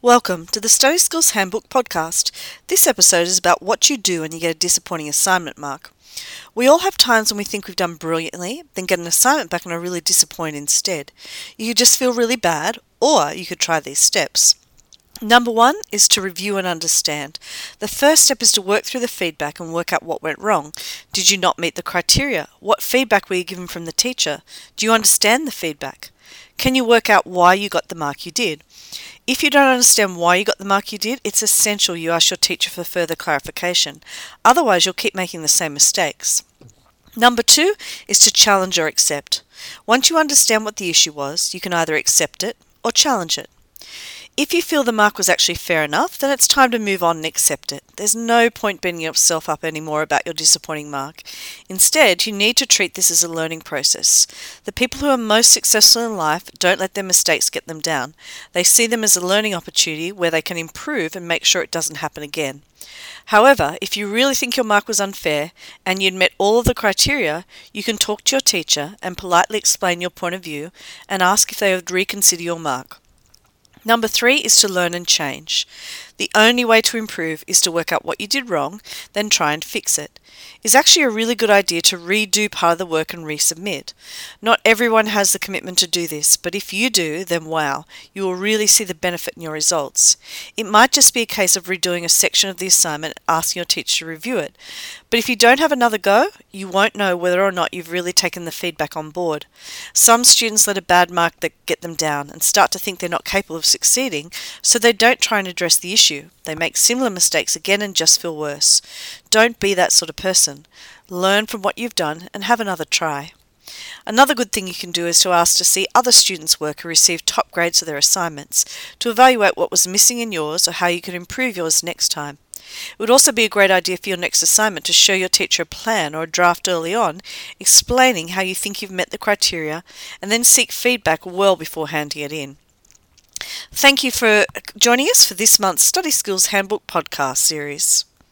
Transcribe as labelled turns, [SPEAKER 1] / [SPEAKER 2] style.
[SPEAKER 1] Welcome to the Study Skills Handbook podcast. This episode is about what you do when you get a disappointing assignment mark. We all have times when we think we've done brilliantly, then get an assignment back and are really disappointed instead. You could just feel really bad, or you could try these steps. Number one is to review and understand. The first step is to work through the feedback and work out what went wrong. Did you not meet the criteria? What feedback were you given from the teacher? Do you understand the feedback? Can you work out why you got the mark you did? If you don't understand why you got the mark you did, it's essential you ask your teacher for further clarification. Otherwise, you'll keep making the same mistakes. Number two is to challenge or accept. Once you understand what the issue was, you can either accept it or challenge it. If you feel the mark was actually fair enough, then it's time to move on and accept it. There's no point beating yourself up anymore about your disappointing mark. Instead, you need to treat this as a learning process. The people who are most successful in life don't let their mistakes get them down. They see them as a learning opportunity where they can improve and make sure it doesn't happen again. However, if you really think your mark was unfair and you'd met all of the criteria, you can talk to your teacher and politely explain your point of view and ask if they would reconsider your mark. Number three is to learn and change. The only way to improve is to work out what you did wrong, then try and fix it. It's actually a really good idea to redo part of the work and resubmit. Not everyone has the commitment to do this, but if you do, then wow, you will really see the benefit in your results. It might just be a case of redoing a section of the assignment and asking your teacher to review it. But if you don't have another go, you won't know whether or not you've really taken the feedback on board. Some students let a bad mark that get them down and start to think they're not capable of succeeding, so they don't try and address the issue issue. They make similar mistakes again and just feel worse. Don't be that sort of person. Learn from what you've done and have another try. Another good thing you can do is to ask to see other students' work who received top grades for their assignments, to evaluate what was missing in yours or how you could improve yours next time. It would also be a great idea for your next assignment to show your teacher a plan or a draft early on, explaining how you think you've met the criteria, and then seek feedback well before handing it in. Thank you for joining us for this month's Study Skills Handbook podcast series.